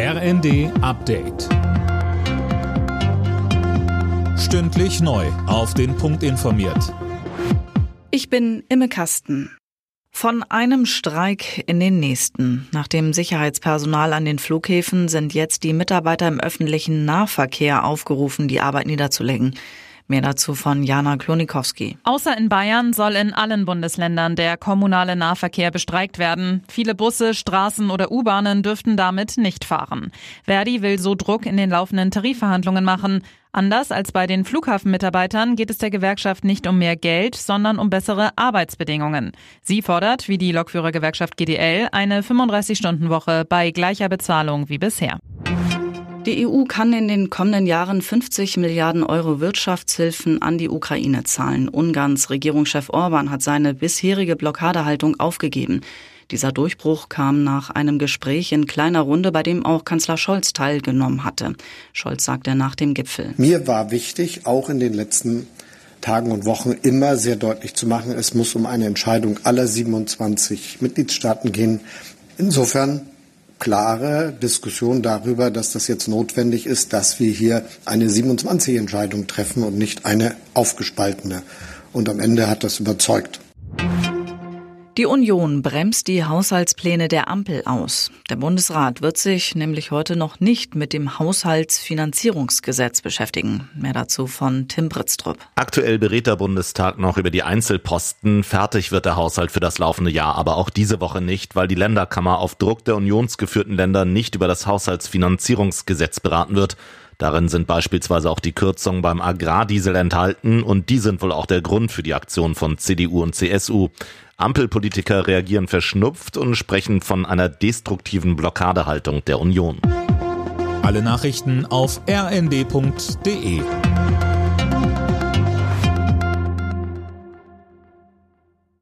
RND Update. Stündlich neu. Auf den Punkt informiert. Ich bin Imme Kasten. Von einem Streik in den nächsten. Nach dem Sicherheitspersonal an den Flughäfen sind jetzt die Mitarbeiter im öffentlichen Nahverkehr aufgerufen, die Arbeit niederzulegen. Mehr dazu von Jana Klonikowski. Außer in Bayern soll in allen Bundesländern der kommunale Nahverkehr bestreikt werden. Viele Busse, Straßen oder U-Bahnen dürften damit nicht fahren. Verdi will so Druck in den laufenden Tarifverhandlungen machen. Anders als bei den Flughafenmitarbeitern geht es der Gewerkschaft nicht um mehr Geld, sondern um bessere Arbeitsbedingungen. Sie fordert, wie die Lokführergewerkschaft GDL, eine 35-Stunden-Woche bei gleicher Bezahlung wie bisher. Die EU kann in den kommenden Jahren 50 Milliarden Euro Wirtschaftshilfen an die Ukraine zahlen. Ungarns Regierungschef Orban hat seine bisherige Blockadehaltung aufgegeben. Dieser Durchbruch kam nach einem Gespräch in kleiner Runde, bei dem auch Kanzler Scholz teilgenommen hatte. Scholz sagte nach dem Gipfel. Mir war wichtig, auch in den letzten Tagen und Wochen immer sehr deutlich zu machen, es muss um eine Entscheidung aller 27 Mitgliedstaaten gehen. Insofern klare Diskussion darüber, dass das jetzt notwendig ist, dass wir hier eine 27-Entscheidung treffen und nicht eine aufgespaltene. Und am Ende hat das überzeugt. Die Union bremst die Haushaltspläne der Ampel aus. Der Bundesrat wird sich nämlich heute noch nicht mit dem Haushaltsfinanzierungsgesetz beschäftigen. Mehr dazu von Tim Britztrup. Aktuell berät der Bundestag noch über die Einzelposten. Fertig wird der Haushalt für das laufende Jahr aber auch diese Woche nicht, weil die Länderkammer auf Druck der unionsgeführten Länder nicht über das Haushaltsfinanzierungsgesetz beraten wird. Darin sind beispielsweise auch die Kürzungen beim Agrardiesel enthalten und die sind wohl auch der Grund für die Aktion von CDU und CSU. Ampelpolitiker reagieren verschnupft und sprechen von einer destruktiven Blockadehaltung der Union. Alle Nachrichten auf rnd.de